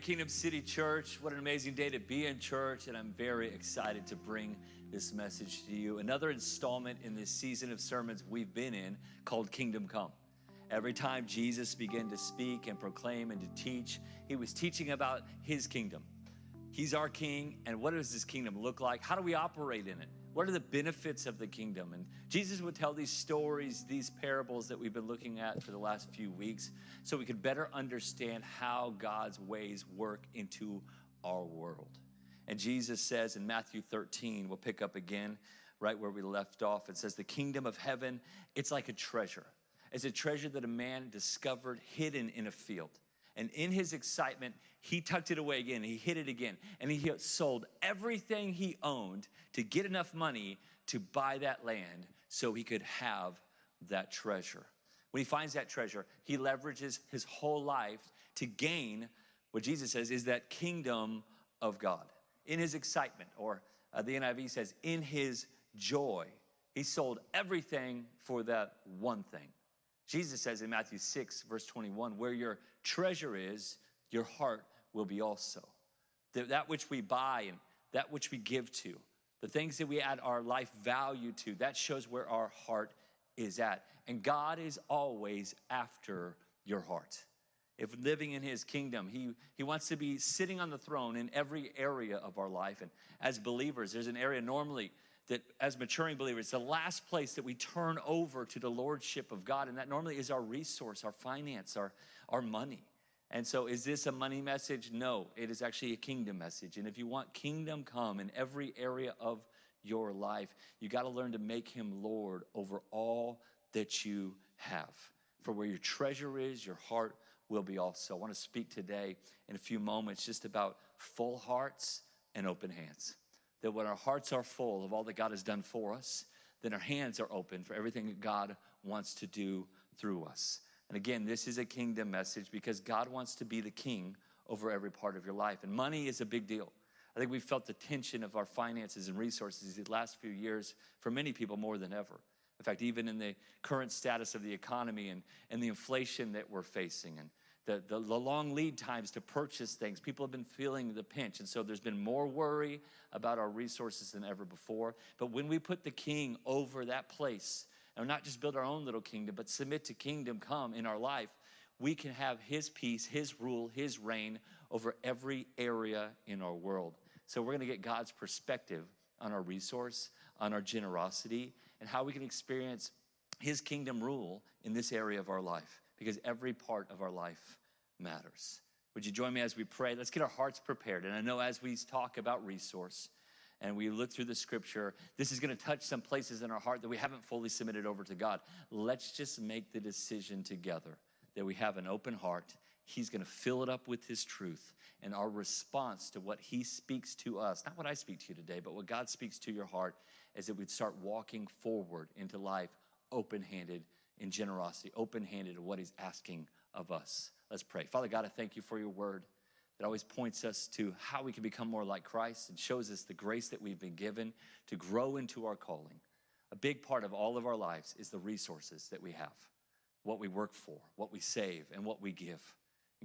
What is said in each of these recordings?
Kingdom City Church, what an amazing day to be in church, and I'm very excited to bring this message to you. Another installment in this season of sermons we've been in called Kingdom Come. Every time Jesus began to speak and proclaim and to teach, he was teaching about his kingdom. He's our king, and what does this kingdom look like? How do we operate in it? What are the benefits of the kingdom? And Jesus would tell these stories, these parables that we've been looking at for the last few weeks, so we could better understand how God's ways work into our world. And Jesus says in Matthew 13, we'll pick up again right where we left off. It says, The kingdom of heaven, it's like a treasure. It's a treasure that a man discovered hidden in a field. And in his excitement, he tucked it away again. He hid it again. And he sold everything he owned to get enough money to buy that land so he could have that treasure. When he finds that treasure, he leverages his whole life to gain what Jesus says is that kingdom of God. In his excitement, or uh, the NIV says, in his joy, he sold everything for that one thing. Jesus says in Matthew 6, verse 21, where your treasure is, your heart will be also. That which we buy and that which we give to, the things that we add our life value to, that shows where our heart is at. And God is always after your heart. If living in his kingdom, he, he wants to be sitting on the throne in every area of our life. And as believers, there's an area normally that as maturing believers, the last place that we turn over to the lordship of God, and that normally is our resource, our finance, our, our money. And so, is this a money message? No, it is actually a kingdom message. And if you want kingdom come in every area of your life, you got to learn to make him Lord over all that you have. For where your treasure is, your heart will be also. I want to speak today in a few moments just about full hearts and open hands that when our hearts are full of all that God has done for us, then our hands are open for everything that God wants to do through us. And again, this is a kingdom message because God wants to be the king over every part of your life. And money is a big deal. I think we've felt the tension of our finances and resources these last few years for many people more than ever. In fact, even in the current status of the economy and, and the inflation that we're facing and the, the, the, long lead times to purchase things. People have been feeling the pinch. And so there's been more worry about our resources than ever before. But when we put the king over that place, and not just build our own little kingdom, but submit to kingdom come in our life, we can have his peace, his rule, his reign over every area in our world. So we're going to get God's perspective on our resource, on our generosity, and how we can experience his kingdom rule in this area of our life because every part of our life matters. Would you join me as we pray? Let's get our hearts prepared. And I know as we talk about resource and we look through the scripture, this is going to touch some places in our heart that we haven't fully submitted over to God. Let's just make the decision together that we have an open heart. He's going to fill it up with His truth. And our response to what He speaks to us, not what I speak to you today, but what God speaks to your heart, is that we'd start walking forward into life open handed in generosity, open handed to what He's asking of us. Let's pray. Father God, I thank you for your word that always points us to how we can become more like Christ and shows us the grace that we've been given to grow into our calling. A big part of all of our lives is the resources that we have, what we work for, what we save, and what we give.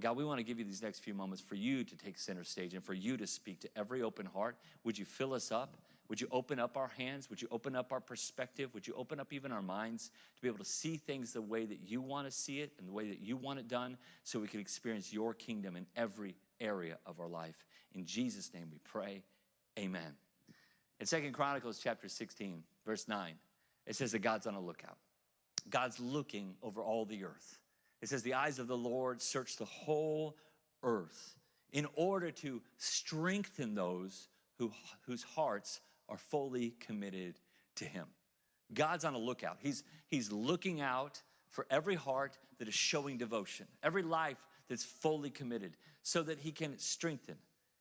God, we want to give you these next few moments for you to take center stage and for you to speak to every open heart. Would you fill us up? Would you open up our hands? Would you open up our perspective? Would you open up even our minds to be able to see things the way that you want to see it and the way that you want it done so we can experience your kingdom in every area of our life? In Jesus' name we pray. Amen. In Second Chronicles chapter 16, verse 9, it says that God's on a lookout. God's looking over all the earth. It says, The eyes of the Lord search the whole earth in order to strengthen those who, whose hearts are fully committed to Him. God's on a lookout. He's, he's looking out for every heart that is showing devotion, every life that's fully committed, so that He can strengthen.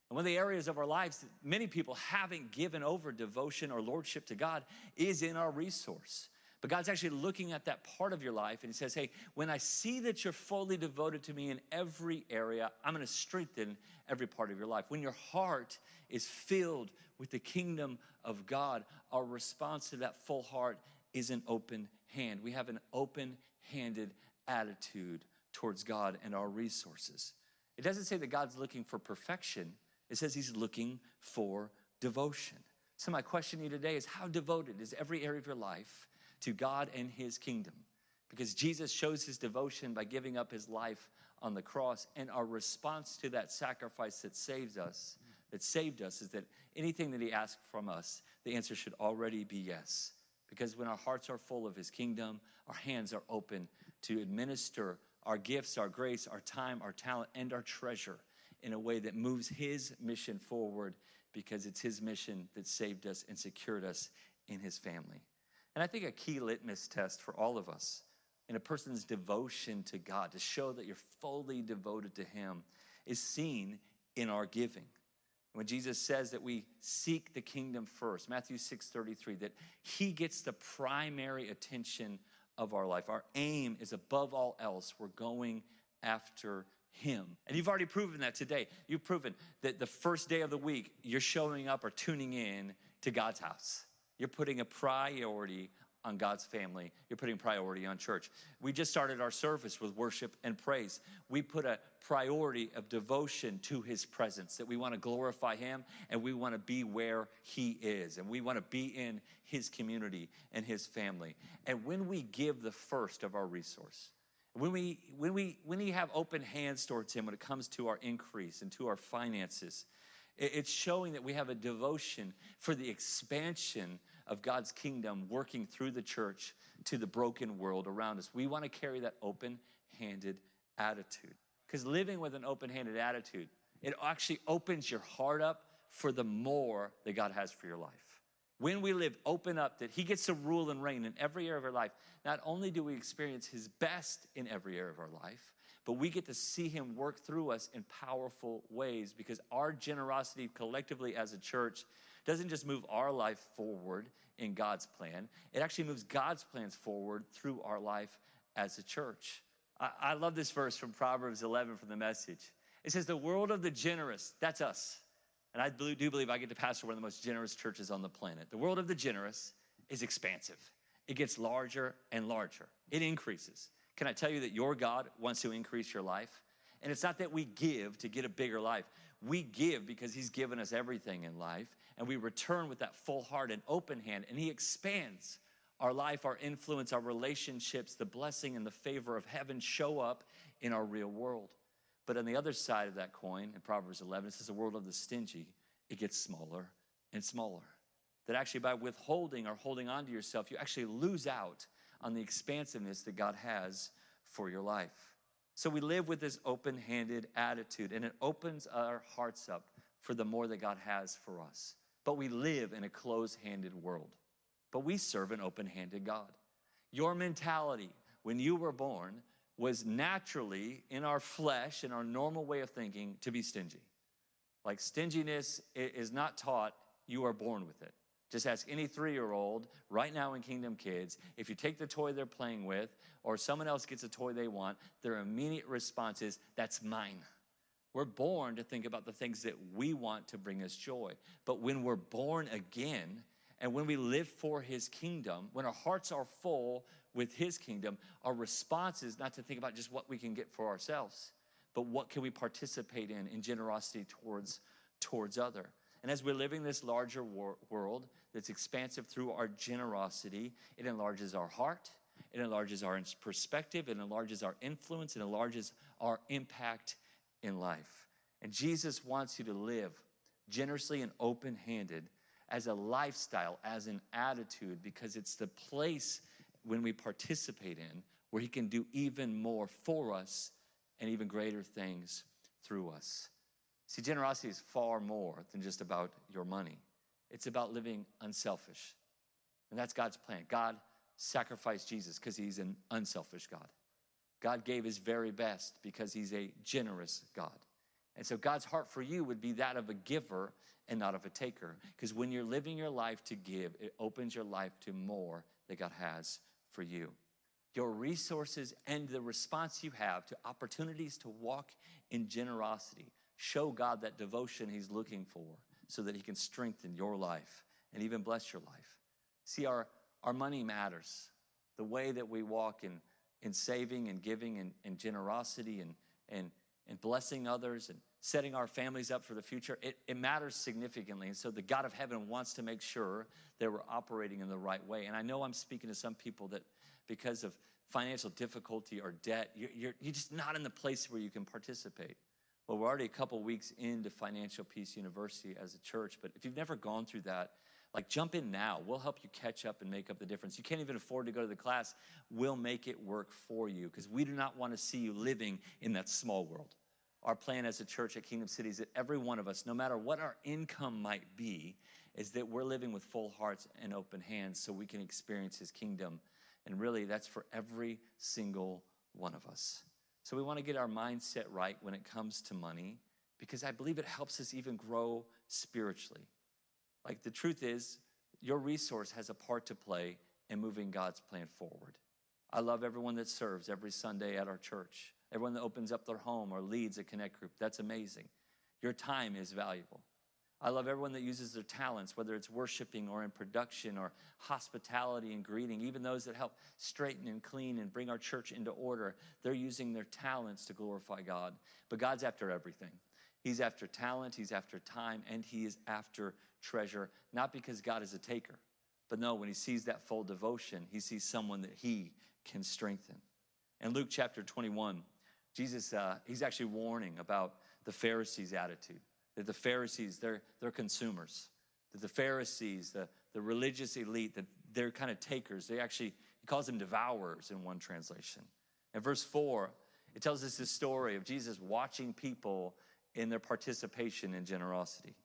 And one of the areas of our lives that many people haven't given over devotion or lordship to God is in our resource. But God's actually looking at that part of your life and He says, Hey, when I see that you're fully devoted to me in every area, I'm gonna strengthen every part of your life. When your heart is filled with the kingdom of God, our response to that full heart is an open hand. We have an open handed attitude towards God and our resources. It doesn't say that God's looking for perfection, it says He's looking for devotion. So, my question to you today is how devoted is every area of your life to God and His kingdom? Because Jesus shows His devotion by giving up His life on the cross, and our response to that sacrifice that saves us, that saved us, is that anything that He asks from us, the answer should already be yes. Because when our hearts are full of His kingdom, our hands are open to administer our gifts, our grace, our time, our talent, and our treasure in a way that moves His mission forward because it's His mission that saved us and secured us in His family. And I think a key litmus test for all of us in a person's devotion to God, to show that you're fully devoted to Him, is seen in our giving. When Jesus says that we seek the kingdom first, Matthew 6 33, that He gets the primary attention of our life. Our aim is above all else, we're going after him. And you've already proven that today. You've proven that the first day of the week, you're showing up or tuning in to God's house. You're putting a priority on God's family. You're putting priority on church. We just started our service with worship and praise. We put a priority of devotion to his presence, that we want to glorify him and we want to be where he is and we want to be in his community and his family. And when we give the first of our resource, when we when we when we have open hands towards him when it comes to our increase and to our finances, it's showing that we have a devotion for the expansion of God's kingdom working through the church to the broken world around us. We want to carry that open handed attitude. Because living with an open handed attitude, it actually opens your heart up for the more that God has for your life. When we live open up, that He gets to rule and reign in every area of our life, not only do we experience His best in every area of our life, but we get to see Him work through us in powerful ways because our generosity collectively as a church doesn't just move our life forward in God's plan, it actually moves God's plans forward through our life as a church. I, I love this verse from Proverbs 11 from the message. It says, The world of the generous, that's us. And I do believe I get to pastor one of the most generous churches on the planet. The world of the generous is expansive, it gets larger and larger, it increases. Can I tell you that your God wants to increase your life? And it's not that we give to get a bigger life. We give because He's given us everything in life, and we return with that full heart and open hand, and He expands our life, our influence, our relationships, the blessing and the favor of heaven show up in our real world. But on the other side of that coin, in Proverbs 11, it says the world of the stingy, it gets smaller and smaller. That actually, by withholding or holding on to yourself, you actually lose out on the expansiveness that God has for your life. So we live with this open handed attitude, and it opens our hearts up for the more that God has for us. But we live in a closed handed world. But we serve an open handed God. Your mentality when you were born was naturally in our flesh, in our normal way of thinking, to be stingy. Like stinginess is not taught, you are born with it. Just ask any three year old right now in Kingdom Kids if you take the toy they're playing with or someone else gets a toy they want, their immediate response is, That's mine. We're born to think about the things that we want to bring us joy. But when we're born again, and when we live for his kingdom, when our hearts are full with his kingdom, our response is not to think about just what we can get for ourselves, but what can we participate in in generosity towards towards other. And as we're living this larger wor- world that's expansive through our generosity, it enlarges our heart, it enlarges our perspective, it enlarges our influence, it enlarges our impact in life. And Jesus wants you to live generously and open handed as a lifestyle, as an attitude, because it's the place when we participate in where He can do even more for us and even greater things through us. See, generosity is far more than just about your money, it's about living unselfish. And that's God's plan. God sacrificed Jesus because he's an unselfish God. God gave his very best because he's a generous God. And so God's heart for you would be that of a giver and not of a taker. Because when you're living your life to give, it opens your life to more that God has for you. Your resources and the response you have to opportunities to walk in generosity Show God that devotion He's looking for so that He can strengthen your life and even bless your life. See, our, our money matters. The way that we walk in, in saving and giving and, and generosity and, and, and blessing others and setting our families up for the future, it, it matters significantly. And so the God of heaven wants to make sure that we're operating in the right way. And I know I'm speaking to some people that because of financial difficulty or debt, you're, you're, you're just not in the place where you can participate. Well, we're already a couple weeks into Financial Peace University as a church, but if you've never gone through that, like jump in now. We'll help you catch up and make up the difference. You can't even afford to go to the class. We'll make it work for you because we do not want to see you living in that small world. Our plan as a church at Kingdom City is that every one of us, no matter what our income might be, is that we're living with full hearts and open hands so we can experience His kingdom. And really, that's for every single one of us. So we want to get our mindset right when it comes to money because I believe it helps us even grow spiritually. Like the truth is, your resource has a part to play in moving God's plan forward. I love everyone that serves every Sunday at our church, everyone that opens up their home or leads a connect group. That's amazing. Your time is valuable. I love everyone that uses their talents, whether it's worshiping or in production or hospitality and greeting, even those that help straighten and clean and bring our church into order. They're using their talents to glorify God. But God's after everything. He's after talent, He's after time, and He is after treasure, not because God is a taker, but no, when He sees that full devotion, He sees someone that He can strengthen. In Luke chapter 21, Jesus, uh, He's actually warning about the Pharisees' attitude. That the Pharisees, they're, they're consumers. That the Pharisees, the, the religious elite, that they're kind of takers. They actually, he calls them devourers in one translation. In verse 4, it tells us this story of Jesus watching people in their participation in generosity.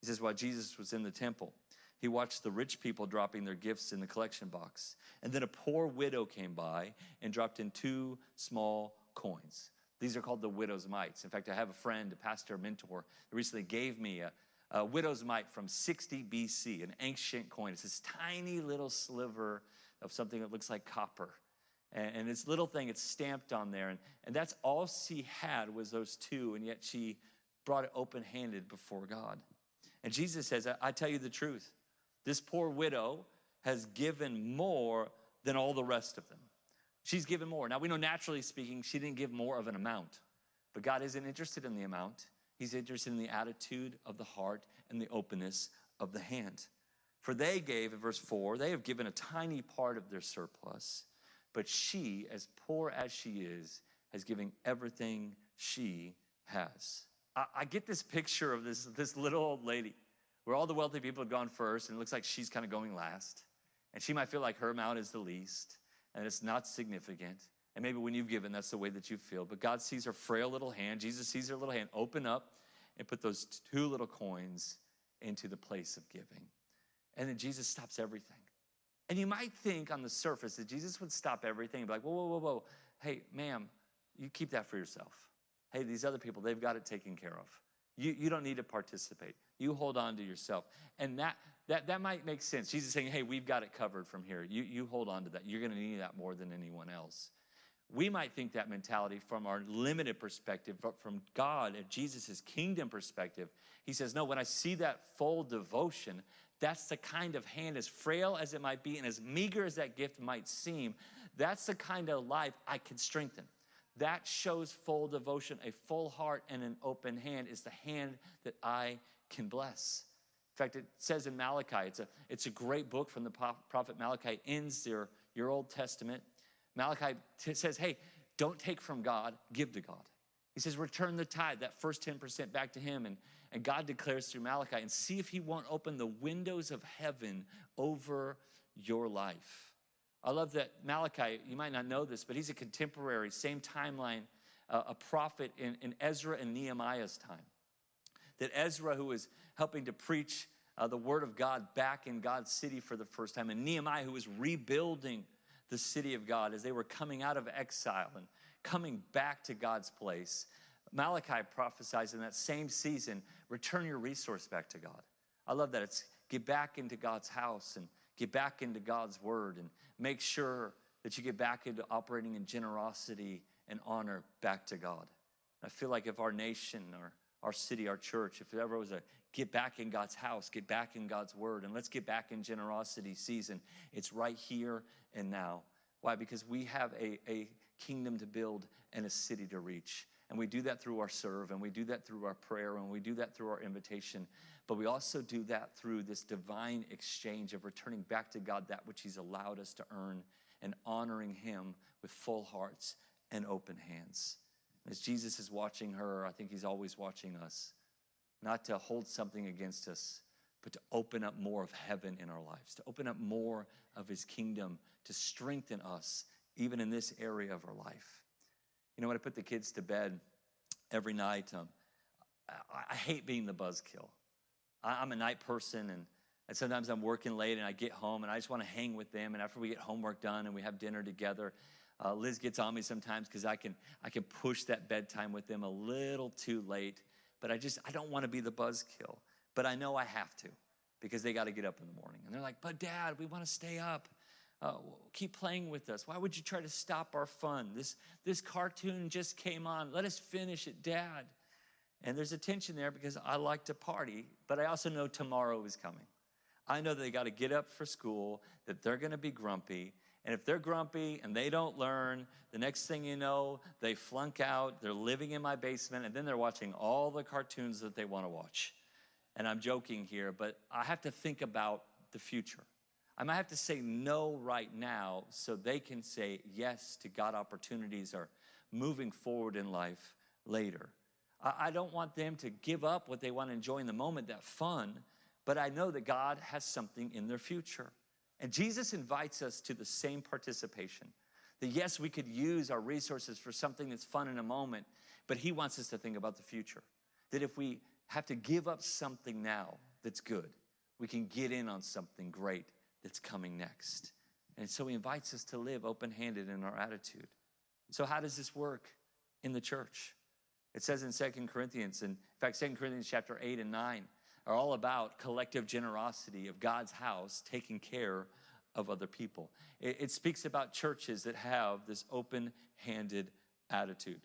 He says, while Jesus was in the temple, he watched the rich people dropping their gifts in the collection box. And then a poor widow came by and dropped in two small coins. These are called the widow's mites. In fact, I have a friend, a pastor, a mentor, that recently gave me a, a widow's mite from 60 BC, an ancient coin. It's this tiny little sliver of something that looks like copper. And, and this little thing, it's stamped on there. And, and that's all she had was those two, and yet she brought it open handed before God. And Jesus says, I, I tell you the truth. This poor widow has given more than all the rest of them. She's given more. Now, we know naturally speaking, she didn't give more of an amount, but God isn't interested in the amount. He's interested in the attitude of the heart and the openness of the hand. For they gave, in verse 4, they have given a tiny part of their surplus. But she, as poor as she is, has given everything she has. I, I get this picture of this, this little old lady where all the wealthy people have gone first, and it looks like she's kind of going last. And she might feel like her amount is the least, and it's not significant. And maybe when you've given, that's the way that you feel. But God sees her frail little hand. Jesus sees her little hand open up and put those two little coins into the place of giving. And then Jesus stops everything. And you might think on the surface that Jesus would stop everything and be like, whoa, whoa, whoa, whoa. Hey, ma'am, you keep that for yourself. Hey, these other people, they've got it taken care of. You, you don't need to participate. You hold on to yourself. And that, that, that might make sense. Jesus saying, hey, we've got it covered from here. You, you hold on to that. You're going to need that more than anyone else. We might think that mentality from our limited perspective, but from God and Jesus' kingdom perspective, he says, No, when I see that full devotion, that's the kind of hand, as frail as it might be and as meager as that gift might seem, that's the kind of life I can strengthen. That shows full devotion. A full heart and an open hand is the hand that I can bless. In fact, it says in Malachi, it's a, it's a great book from the prophet Malachi, ends your, your Old Testament. Malachi t- says, hey, don't take from God, give to God. He says, return the tithe, that first 10% back to Him. And, and God declares through Malachi, and see if He won't open the windows of heaven over your life. I love that Malachi, you might not know this, but he's a contemporary, same timeline, uh, a prophet in, in Ezra and Nehemiah's time. That Ezra, who was helping to preach uh, the word of God back in God's city for the first time, and Nehemiah, who was rebuilding the city of God as they were coming out of exile and coming back to God's place. Malachi prophesies in that same season return your resource back to God. I love that. It's get back into God's house and get back into God's word and make sure that you get back into operating in generosity and honor back to God. I feel like if our nation or our city, our church, if there ever was a get back in God's house, get back in God's word, and let's get back in generosity season, it's right here and now. Why? Because we have a, a kingdom to build and a city to reach. And we do that through our serve, and we do that through our prayer, and we do that through our invitation. But we also do that through this divine exchange of returning back to God that which He's allowed us to earn and honoring Him with full hearts and open hands. As Jesus is watching her, I think He's always watching us, not to hold something against us, but to open up more of heaven in our lives, to open up more of His kingdom, to strengthen us, even in this area of our life. You know, when I put the kids to bed every night, um, I, I, hate being the buzzkill. I, am a night person, and, and sometimes I'm working late and I get home and I just want to hang with them. And after we get homework done and we have dinner together, uh, Liz gets on me sometimes because I can I can push that bedtime with them a little too late. But I just I don't want to be the buzzkill. But I know I have to because they got to get up in the morning. And they're like, "But Dad, we want to stay up." Uh, keep playing with us. Why would you try to stop our fun? This, this cartoon just came on. Let us finish it, Dad. And there's a tension there because I like to party, but I also know tomorrow is coming. I know they got to get up for school, that they're going to be grumpy. And if they're grumpy and they don't learn, the next thing you know, they flunk out, they're living in my basement, and then they're watching all the cartoons that they want to watch. And I'm joking here, but I have to think about the future. I might have to say no right now so they can say yes to God opportunities or moving forward in life later. I don't want them to give up what they want to enjoy in the moment, that fun, but I know that God has something in their future. And Jesus invites us to the same participation. That yes, we could use our resources for something that's fun in a moment, but He wants us to think about the future. That if we have to give up something now that's good, we can get in on something great that's coming next. And so he invites us to live open handed in our attitude. So, how does this work in the church? It says in Second Corinthians, and in fact, Second Corinthians chapter 8 and 9 are all about collective generosity of God's house taking care of other people. It, it speaks about churches that have this open handed attitude.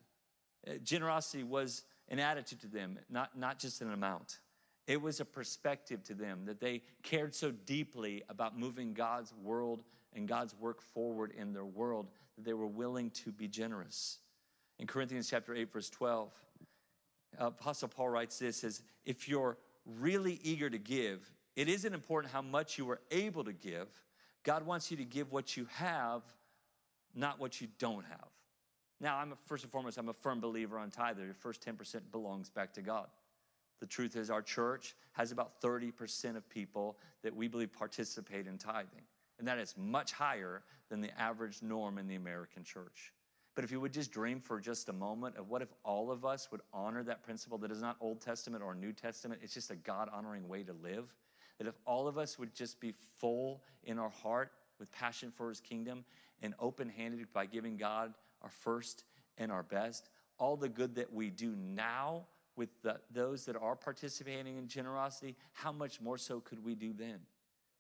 Uh, generosity was an attitude to them, not, not just an amount. It was a perspective to them that they cared so deeply about moving God's world and God's work forward in their world that they were willing to be generous. In Corinthians chapter 8 verse 12, Apostle Paul writes this as if you're really eager to give, it isn't important how much you are able to give. God wants you to give what you have, not what you don't have. Now, I'm a, first and foremost, I'm a firm believer on tithe. The first 10% belongs back to God. The truth is, our church has about 30% of people that we believe participate in tithing. And that is much higher than the average norm in the American church. But if you would just dream for just a moment of what if all of us would honor that principle that is not Old Testament or New Testament, it's just a God honoring way to live. That if all of us would just be full in our heart with passion for his kingdom and open handed by giving God our first and our best, all the good that we do now with the, those that are participating in generosity, how much more so could we do then?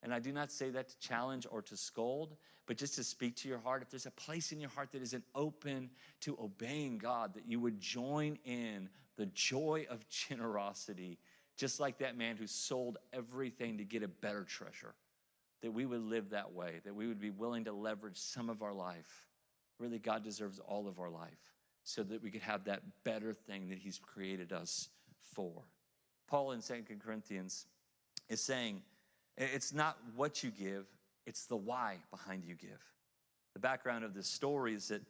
And I do not say that to challenge or to scold, but just to speak to your heart. If there's a place in your heart that isn't open to obeying God, that you would join in the joy of generosity, just like that man who sold everything to get a better treasure. That we would live that way, that we would be willing to leverage some of our life. Really, God deserves all of our life so that we could have that better thing that he's created us for. Paul in Second Corinthians is saying it's not what you give, it's the why behind you give. The background of this story is that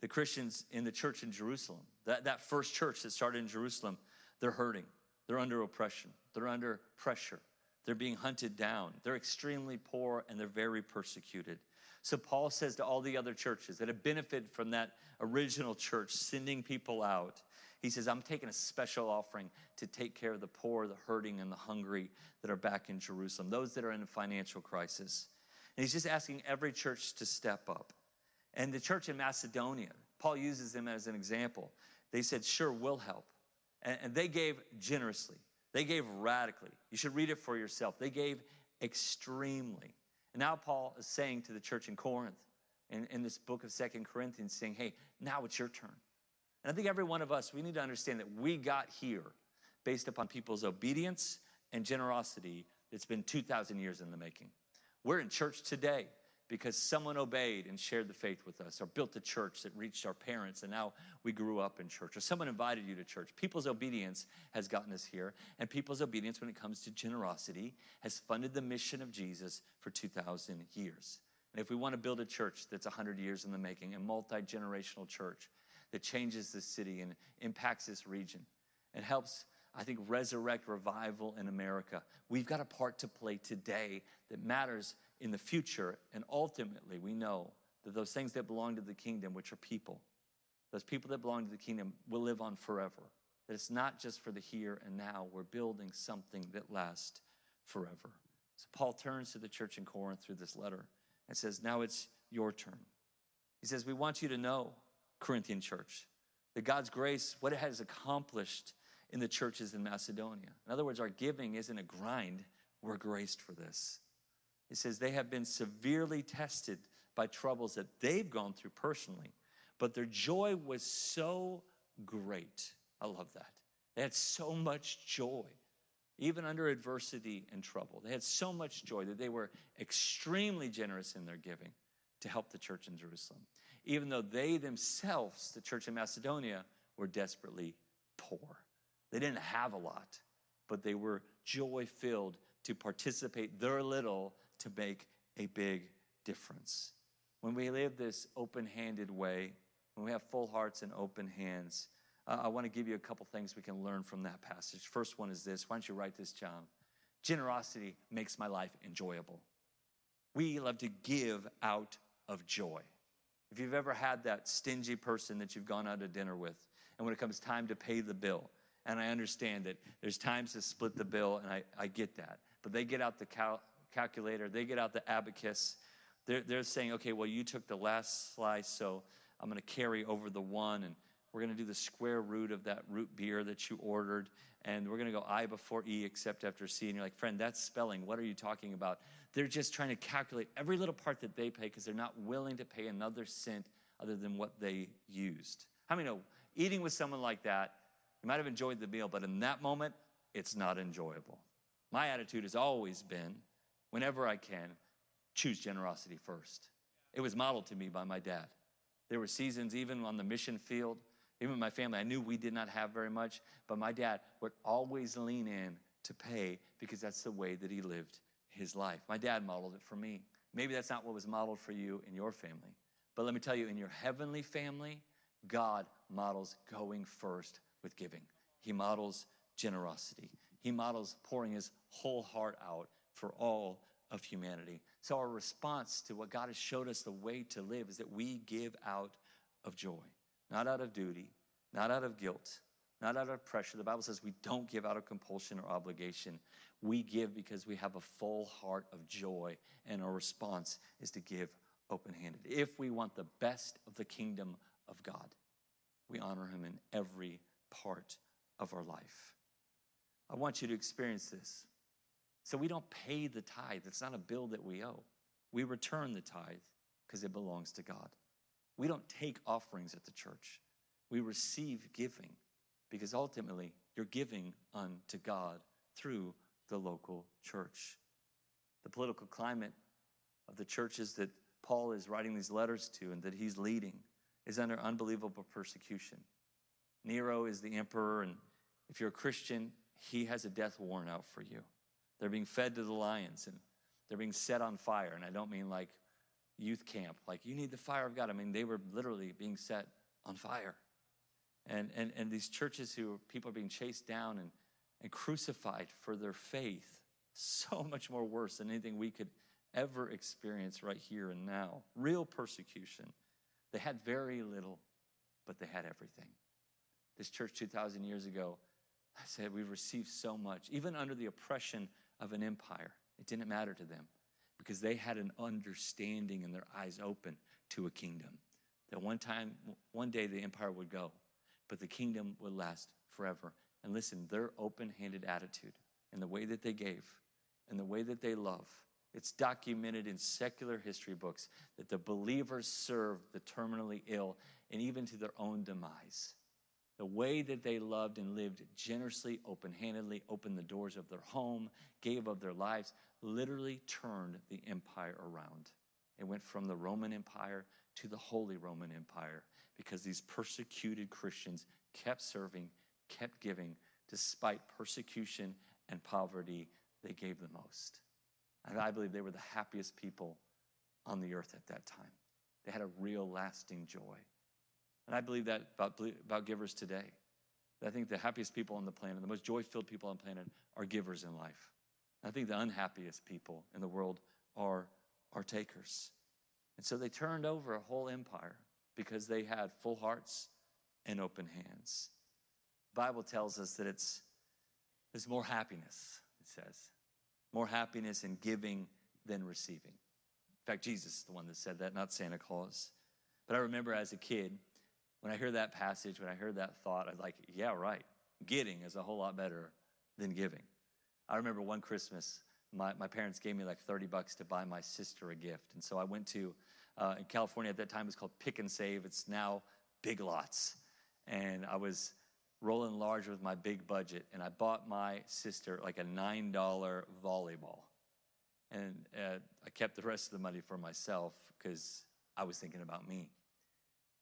the Christians in the church in Jerusalem, that, that first church that started in Jerusalem, they're hurting. They're under oppression. They're under pressure. They're being hunted down. They're extremely poor and they're very persecuted. So Paul says to all the other churches that have benefited from that original church sending people out, he says, I'm taking a special offering to take care of the poor, the hurting, and the hungry that are back in Jerusalem, those that are in a financial crisis. And he's just asking every church to step up. And the church in Macedonia, Paul uses them as an example. They said, Sure, we'll help. And, they gave generously, they gave radically. You should read it for yourself. They gave extremely. And now Paul is saying to the church in Corinth, in, in this book of Second Corinthians, saying, hey, now it's your turn. And I think every one of us, we need to understand that we got here based upon people's obedience and generosity that's been 2,000 years in the making. We're in church today because someone obeyed and shared the faith with us, or built a church that reached our parents, and now we grew up in church, or someone invited you to church. People's obedience has gotten us here, and people's obedience when it comes to generosity has funded the mission of Jesus for 2,000 years. And if we want to build a church that's 100 years in the making, a multi generational church that changes this city and impacts this region and helps I think, resurrect revival in America. We've got a part to play today that matters in the future. And ultimately, we know that those things that belong to the kingdom, which are people, those people that belong to the kingdom will live on forever. That it's not just for the here and now. We're building something that lasts forever. So Paul turns to the church in Corinth through this letter and says, Now it's your turn. He says, We want you to know, Corinthian church, that God's grace, what it has accomplished in the churches in Macedonia. In other words, our giving isn't a grind, we're graced for this. He says they have been severely tested by troubles that they've gone through personally, but their joy was so great. I love that. They had so much joy, even under adversity and trouble. They had so much joy that they were extremely generous in their giving to help the church in Jerusalem, even though they themselves, the church in Macedonia, were desperately poor. They didn't have a lot, but they were joy filled to participate their little to make a big difference. When we live this open handed way, when we have full hearts and open hands, uh, I want to give you a couple things we can learn from that passage. First one is this. Why don't you write this down? Generosity makes my life enjoyable. We love to give out of joy. If you've ever had that stingy person that you've gone out to dinner with, and when it comes time to pay the bill, and I understand that there's times to split the bill, and I, I get that. But they get out the cal- calculator, they get out the abacus. They're, they're saying, okay, well, you took the last slice, so I'm going to carry over the one, and we're going to do the square root of that root beer that you ordered, and we're going to go I before E except after C. And you're like, friend, that's spelling. What are you talking about? They're just trying to calculate every little part that they pay because they're not willing to pay another cent other than what they used. How many know eating with someone like that you might have enjoyed the meal, but in that moment, it's not enjoyable. My attitude has always been whenever I can, choose generosity first. It was modeled to me by my dad. There were seasons, even on the mission field, even my family, I knew we did not have very much, but my dad would always lean in to pay because that's the way that he lived his life. My dad modeled it for me. Maybe that's not what was modeled for you in your family. But let me tell you, in your heavenly family, God models going first with giving. He models generosity. He models pouring his whole heart out for all of humanity. So, our response to what God has showed us the way to live is that we give out of joy, not out of duty, not out of guilt, not out of pressure. The Bible says we don't give out of compulsion or obligation. We give because we have a full heart of joy, and our response is to give open handed. If we want the best of the kingdom of God, we honor him in every part of our life. I want you to experience this. So we don't pay the tithe, it's not a bill that we owe. We return the tithe because it belongs to God. We don't take offerings at the church, we receive giving because ultimately you're giving unto God through the local church. The political climate of the churches that Paul is writing these letters to and that he's leading is under unbelievable persecution. Nero is the emperor, and if you're a Christian, he has a death warrant out for you. They're being fed to the lions and they're being set on fire. And I don't mean like youth camp, like you need the fire of God. I mean, they were literally being set on fire. And, and, and these churches who people are being chased down and, and crucified for their faith, so much more worse than anything we could ever experience right here and now. Real persecution. They had very little, but they had everything. This church 2,000 years ago, I said, we've received so much. Even under the oppression of an empire, it didn't matter to them because they had an understanding and their eyes open to a kingdom. That one time, one day the empire would go, but the kingdom would last forever. And listen, their open handed attitude and the way that they gave and the way that they love, it's documented in secular history books that the believers served the terminally ill and even to their own demise the way that they loved and lived generously, open handedly, opened the doors of their home, gave of their lives, literally turned the empire around. It went from the Roman Empire to the Holy Roman Empire because these persecuted Christians kept serving, kept giving, despite persecution and poverty, they gave the most. And I believe they were the happiest people on the earth at that time. They had a real lasting joy. And I believe that about, about givers today. I think the happiest people on the planet, the most joy filled people on the planet, are givers in life. I think the unhappiest people in the world are, are takers. And so they turned over a whole empire because they had full hearts and open hands. The Bible tells us that it's there's more happiness, it says. More happiness in giving than receiving. In fact, Jesus is the one that said that, not Santa Claus. But I remember as a kid, when I heard that passage, when I heard that thought, I was like, yeah, right. Getting is a whole lot better than giving. I remember one Christmas, my, my parents gave me like 30 bucks to buy my sister a gift. And so I went to, uh, in California at that time, it was called Pick and Save. It's now Big Lots. And I was rolling large with my big budget. And I bought my sister like a $9 volleyball. And uh, I kept the rest of the money for myself because I was thinking about me.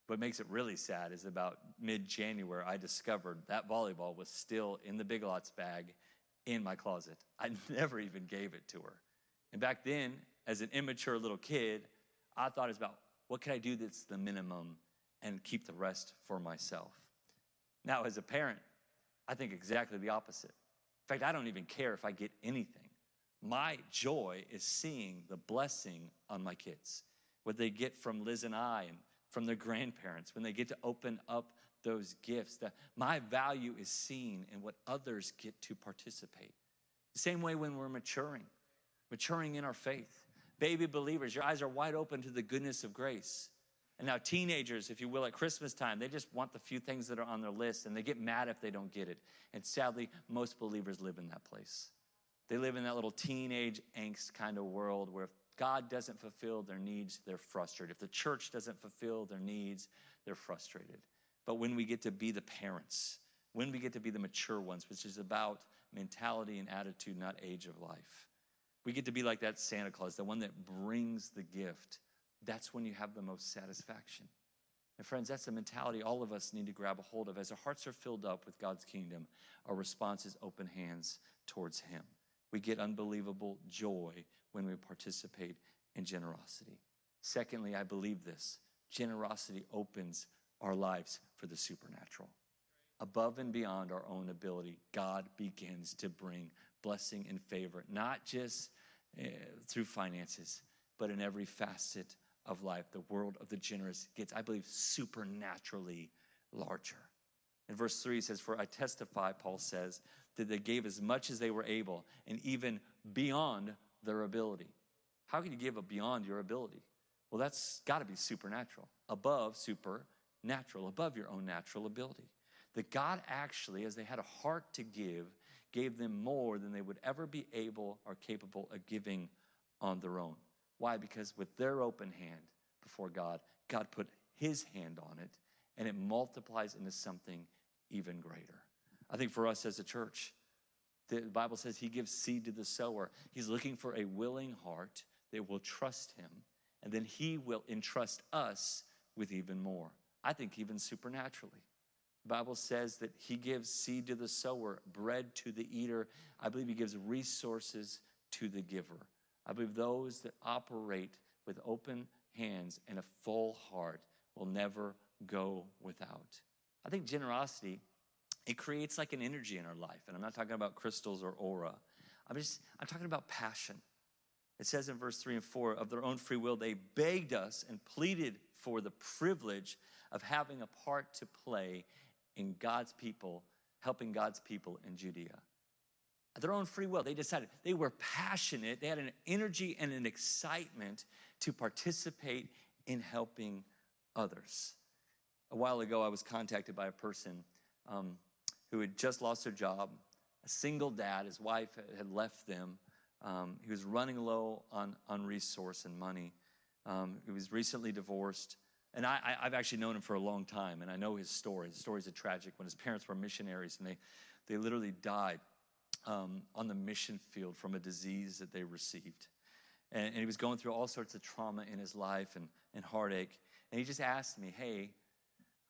What makes it really sad is about mid January, I discovered that volleyball was still in the Big Lots bag in my closet. I never even gave it to her. And back then, as an immature little kid, I thought it was about what can I do that's the minimum and keep the rest for myself. Now, as a parent, I think exactly the opposite. In fact, I don't even care if I get anything. My joy is seeing the blessing on my kids, what they get from Liz and I and from their grandparents, when they get to open up those gifts. That my value is seen in what others get to participate. The same way when we're maturing, maturing in our faith. Baby believers, your eyes are wide open to the goodness of grace. And now, teenagers, if you will, at Christmas time, they just want the few things that are on their list and they get mad if they don't get it. And sadly, most believers live in that place. They live in that little teenage angst kind of world where if God doesn't fulfill their needs, they're frustrated. If the church doesn't fulfill their needs, they're frustrated but when we get to be the parents, when we get to be the mature ones, which is about mentality and attitude, not age of life. We get to be like that Santa Claus, the one that brings the gift. That's when you have the most satisfaction. And friends, that's the mentality all of us need to grab a hold of. As our hearts are filled up with God's kingdom, our response is open hands towards Him. We get unbelievable joy when we participate in generosity. Secondly, I believe this generosity opens our lives for the supernatural. Above and beyond our own ability, God begins to bring blessing and favor, not just uh, through finances, but in every facet of life. The world of the generous gets, I believe, supernaturally larger. In verse 3, he says, For I testify, Paul says, that they gave as much as they were able and even beyond their ability. How can you give beyond your ability? Well, that's got to be supernatural, above supernatural, above your own natural ability. That God actually, as they had a heart to give, gave them more than they would ever be able or capable of giving on their own. Why? Because with their open hand before God, God put his hand on it and it multiplies into something even greater. I think for us as a church, the Bible says he gives seed to the sower. He's looking for a willing heart that will trust him, and then he will entrust us with even more. I think even supernaturally. The Bible says that he gives seed to the sower, bread to the eater. I believe he gives resources to the giver. I believe those that operate with open hands and a full heart will never go without. I think generosity, it creates like an energy in our life. And I'm not talking about crystals or aura. I'm just, I'm talking about passion. It says in verse 3 and 4 of their own free will, they begged us and pleaded for the privilege of having a part to play in God's people, helping God's people in Judea. At their own free will, they decided they were passionate, they had an energy and an excitement to participate in helping others. A while ago, I was contacted by a person um, who had just lost their job, a single dad, his wife had left them. Um, he was running low on, on resource and money. Um, he was recently divorced. And I, have actually known him for a long time, and I know his story. His story is tragic when his parents were missionaries, and they, they literally died um, on the mission field from a disease that they received. And, and he was going through all sorts of trauma in his life and, and heartache. And he just asked me, Hey,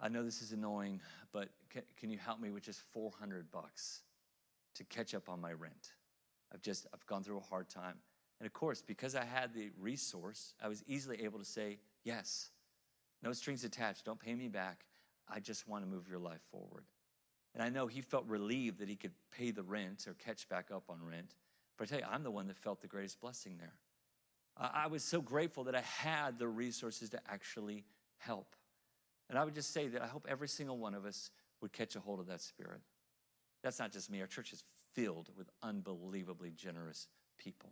I know this is annoying, but can, can you help me with just 400 bucks to catch up on my rent? I've just, I've gone through a hard time. And of course, because I had the resource, I was easily able to say, Yes, no strings attached. Don't pay me back. I just want to move your life forward. And I know he felt relieved that he could pay the rent or catch back up on rent. But I tell you, I'm the one that felt the greatest blessing there. I was so grateful that I had the resources to actually help. And I would just say that I hope every single one of us would catch a hold of that spirit. That's not just me. Our church is filled with unbelievably generous people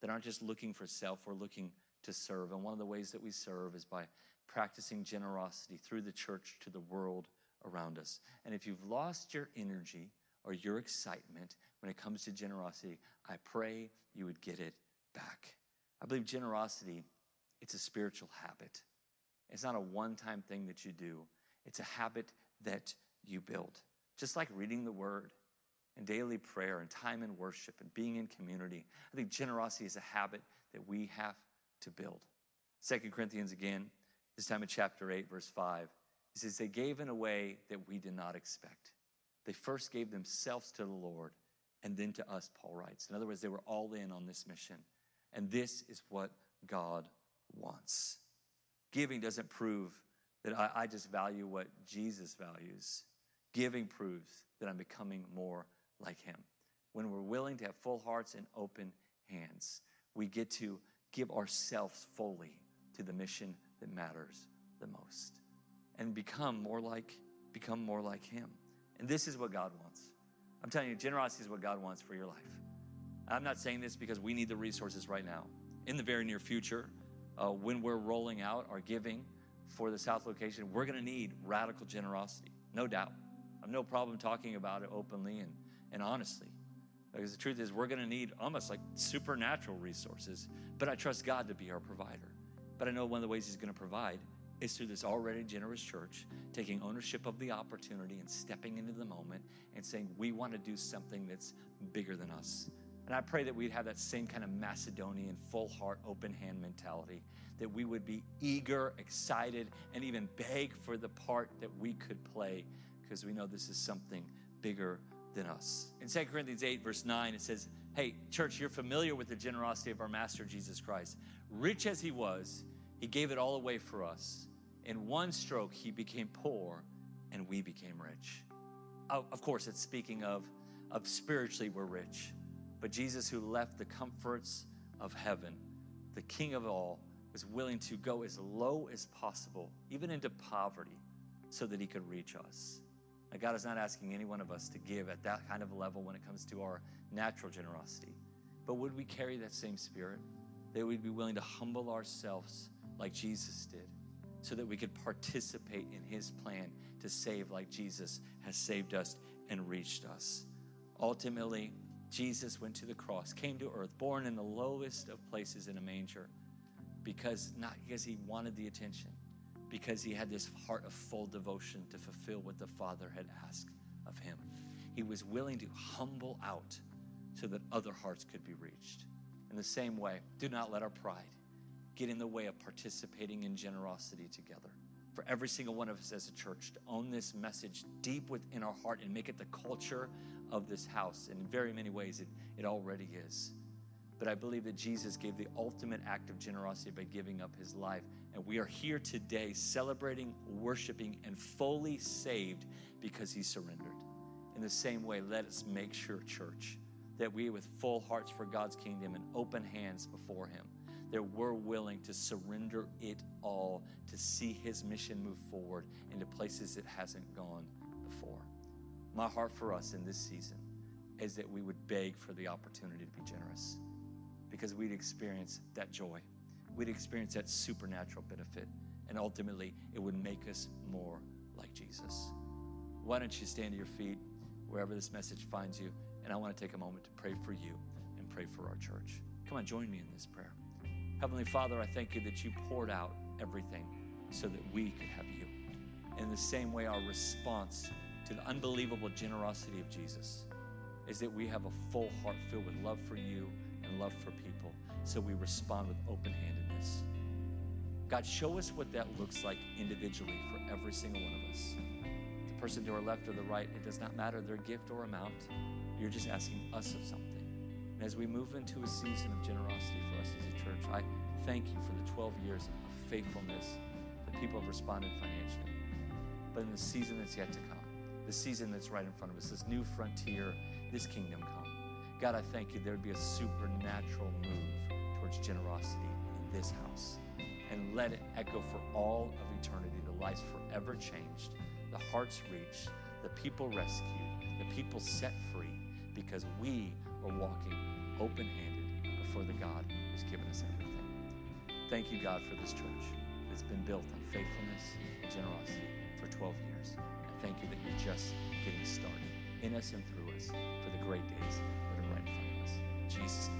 that aren't just looking for self, we're looking to serve. And one of the ways that we serve is by practicing generosity through the church to the world around us. And if you've lost your energy or your excitement when it comes to generosity, I pray you would get it back. I believe generosity, it's a spiritual habit. It's not a one time thing that you do, it's a habit that you build. Just like reading the word and daily prayer and time in worship and being in community. I think generosity is a habit that we have to build. Second Corinthians again, this time in chapter 8, verse 5. He says, They gave in a way that we did not expect. They first gave themselves to the Lord and then to us, Paul writes. In other words, they were all in on this mission. And this is what God wants. Giving doesn't prove that I, I just value what Jesus values. Giving proves that I'm becoming more like Him. When we're willing to have full hearts and open hands, we get to give ourselves fully to the mission that matters the most and become more like become more like him and this is what god wants i'm telling you generosity is what god wants for your life i'm not saying this because we need the resources right now in the very near future uh, when we're rolling out our giving for the south location we're going to need radical generosity no doubt. I have no problem talking about it openly and, and honestly. Because the truth is we're going to need almost like supernatural resources but i trust god to be our provider. But I know one of the ways He's going to provide is through this already generous church taking ownership of the opportunity and stepping into the moment and saying, We want to do something that's bigger than us. And I pray that we'd have that same kind of Macedonian, full heart, open hand mentality, that we would be eager, excited, and even beg for the part that we could play because we know this is something bigger than us. In 2 Corinthians 8, verse 9, it says, Hey, church, you're familiar with the generosity of our Master Jesus Christ. Rich as he was, he gave it all away for us. In one stroke, he became poor and we became rich. Oh, of course, it's speaking of, of spiritually we're rich. But Jesus, who left the comforts of heaven, the King of all, was willing to go as low as possible, even into poverty, so that he could reach us. Now, God is not asking any one of us to give at that kind of a level when it comes to our natural generosity. But would we carry that same spirit? that we'd be willing to humble ourselves like Jesus did so that we could participate in his plan to save like Jesus has saved us and reached us. Ultimately, Jesus went to the cross, came to earth, born in the lowest of places in a manger because not because he wanted the attention, because he had this heart of full devotion to fulfill what the Father had asked of him. He was willing to humble out so that other hearts could be reached. In the same way, do not let our pride get in the way of participating in generosity together. For every single one of us as a church to own this message deep within our heart and make it the culture of this house. And in very many ways, it, it already is. But I believe that Jesus gave the ultimate act of generosity by giving up his life. And we are here today celebrating, worshiping, and fully saved because he surrendered. In the same way, let us make sure, church, that we, with full hearts for God's kingdom and open hands before Him, that we're willing to surrender it all to see His mission move forward into places it hasn't gone before. My heart for us in this season is that we would beg for the opportunity to be generous because we'd experience that joy, we'd experience that supernatural benefit, and ultimately it would make us more like Jesus. Why don't you stand to your feet wherever this message finds you? And I want to take a moment to pray for you and pray for our church. Come on, join me in this prayer. Heavenly Father, I thank you that you poured out everything so that we could have you. In the same way, our response to the unbelievable generosity of Jesus is that we have a full heart filled with love for you and love for people. So we respond with open handedness. God, show us what that looks like individually for every single one of us. The person to our left or the right, it does not matter their gift or amount. You're just asking us of something. And as we move into a season of generosity for us as a church, I thank you for the 12 years of faithfulness that people have responded financially. But in the season that's yet to come, the season that's right in front of us, this new frontier, this kingdom come. God, I thank you there would be a supernatural move towards generosity in this house. And let it echo for all of eternity. The lives forever changed, the hearts reached, the people rescued, the people set free because we were walking open handed before the God who's given us everything. Thank you, God, for this church that's been built on faithfulness and generosity for 12 years. And thank you that you're just getting started in us and through us for the great days that are right in front of us. In Jesus' name.